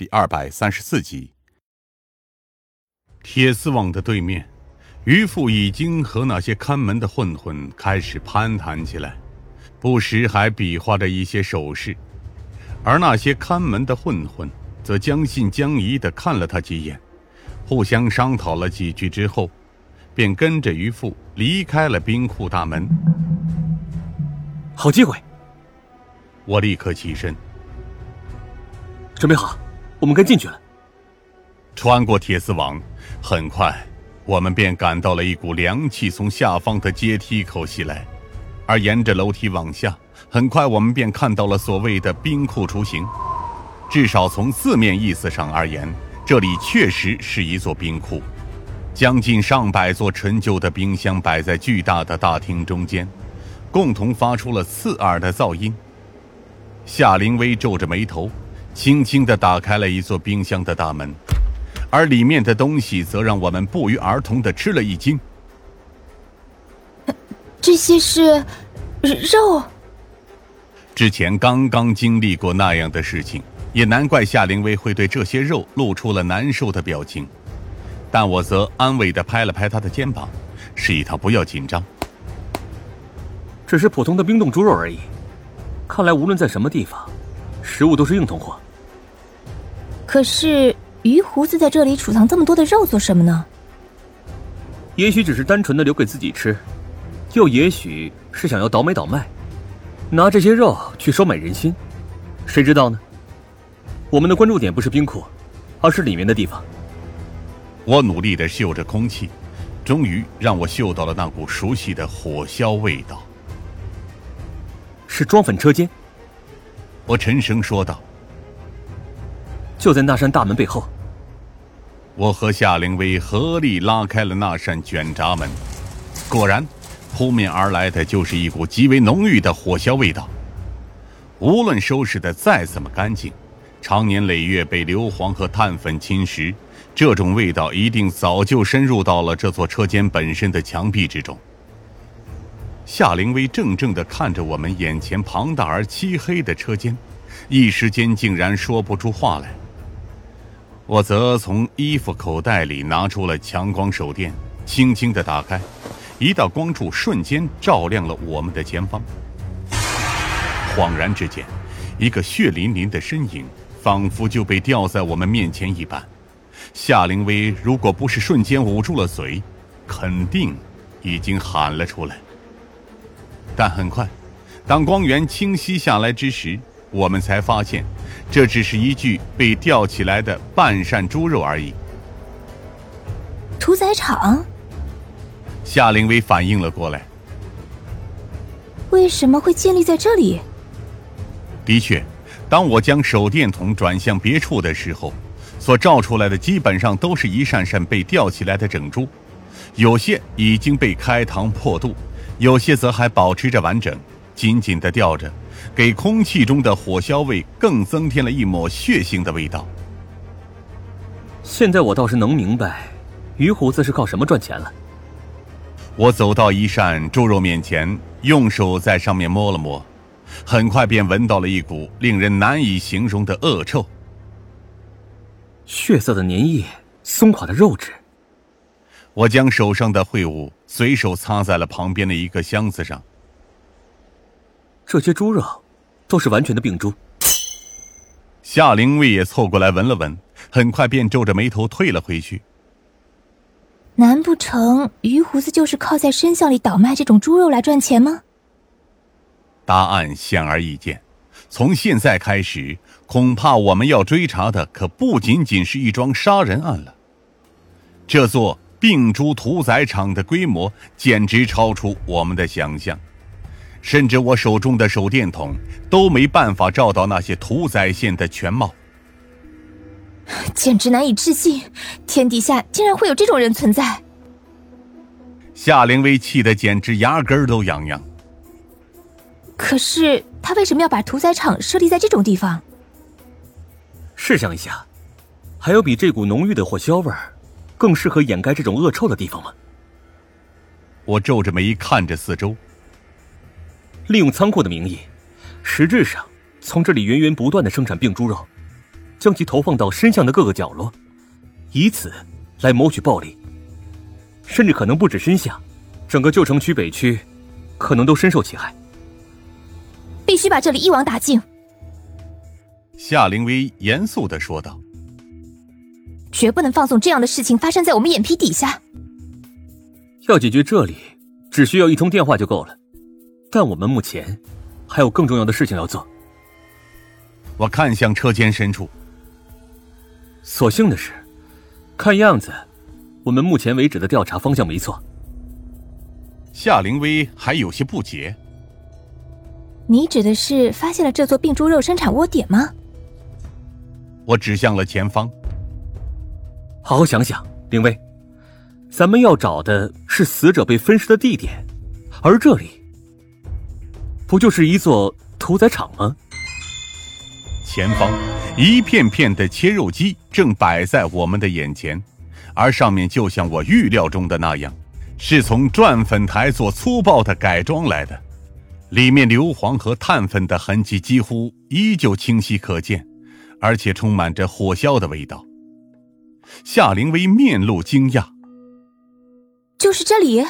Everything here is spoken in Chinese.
第二百三十四集。铁丝网的对面，渔父已经和那些看门的混混开始攀谈起来，不时还比划着一些手势。而那些看门的混混则将信将疑的看了他几眼，互相商讨了几句之后，便跟着渔父离开了冰库大门。好机会！我立刻起身，准备好，我们该进去了。穿过铁丝网，很快我们便感到了一股凉气从下方的阶梯口袭来，而沿着楼梯往下，很快我们便看到了所谓的冰库雏形。至少从字面意思上而言，这里确实是一座冰库，将近上百座陈旧的冰箱摆在巨大的大厅中间，共同发出了刺耳的噪音。夏凌薇皱着眉头，轻轻地打开了一座冰箱的大门，而里面的东西则让我们不约而同地吃了一惊。这些是肉。之前刚刚经历过那样的事情，也难怪夏灵薇会对这些肉露出了难受的表情。但我则安慰地拍了拍她的肩膀，示意她不要紧张。只是普通的冰冻猪肉而已。看来无论在什么地方，食物都是硬通货。可是鱼胡子在这里储藏这么多的肉做什么呢？也许只是单纯的留给自己吃，又也许是想要倒买倒卖，拿这些肉去收买人心，谁知道呢？我们的关注点不是冰库，而是里面的地方。我努力的嗅着空气，终于让我嗅到了那股熟悉的火硝味道。是装粉车间，我沉声说道：“就在那扇大门背后。”我和夏灵薇合力拉开了那扇卷闸门，果然，扑面而来的就是一股极为浓郁的火硝味道。无论收拾的再怎么干净，常年累月被硫磺和碳粉侵蚀，这种味道一定早就深入到了这座车间本身的墙壁之中。夏灵薇怔怔地看着我们眼前庞大而漆黑的车间，一时间竟然说不出话来。我则从衣服口袋里拿出了强光手电，轻轻地打开，一道光柱瞬间照亮了我们的前方。恍然之间，一个血淋淋的身影仿佛就被吊在我们面前一般。夏灵薇如果不是瞬间捂住了嘴，肯定已经喊了出来。但很快，当光源清晰下来之时，我们才发现，这只是一具被吊起来的半扇猪肉而已。屠宰场。夏灵薇反应了过来。为什么会建立在这里？的确，当我将手电筒转向别处的时候，所照出来的基本上都是一扇扇被吊起来的整猪，有些已经被开膛破肚。有些则还保持着完整，紧紧的吊着，给空气中的火硝味更增添了一抹血腥的味道。现在我倒是能明白，于胡子是靠什么赚钱了。我走到一扇猪肉面前，用手在上面摸了摸，很快便闻到了一股令人难以形容的恶臭。血色的粘液，松垮的肉质。我将手上的秽物随手擦在了旁边的一个箱子上。这些猪肉都是完全的病猪。夏灵卫也凑过来闻了闻，很快便皱着眉头退了回去。难不成鱼胡子就是靠在深巷里倒卖这种猪肉来赚钱吗？答案显而易见，从现在开始，恐怕我们要追查的可不仅仅是一桩杀人案了。这座。病猪屠宰场的规模简直超出我们的想象，甚至我手中的手电筒都没办法照到那些屠宰线的全貌，简直难以置信！天底下竟然会有这种人存在！夏灵薇气得简直牙根都痒痒。可是他为什么要把屠宰场设立在这种地方？试想一下，还有比这股浓郁的火硝味儿？更适合掩盖这种恶臭的地方吗？我皱着眉看着四周。利用仓库的名义，实质上从这里源源不断的生产病猪肉，将其投放到深巷的各个角落，以此来谋取暴利。甚至可能不止深巷，整个旧城区北区，可能都深受其害。必须把这里一网打尽。夏灵薇严肃的说道：“绝不能放纵这样的事情发生在我们眼皮底下。要解决这里，只需要一通电话就够了。但我们目前还有更重要的事情要做。”我看向车间深处。所幸的是，看样子。我们目前为止的调查方向没错。夏灵薇还有些不解。你指的是发现了这座病猪肉生产窝点吗？我指向了前方。好好想想，灵薇，咱们要找的是死者被分尸的地点，而这里不就是一座屠宰场吗？前方，一片片的切肉机正摆在我们的眼前。而上面就像我预料中的那样，是从转粉台做粗暴的改装来的，里面硫磺和碳粉的痕迹几乎依旧清晰可见，而且充满着火硝的味道。夏灵薇面露惊讶：“就是这里？”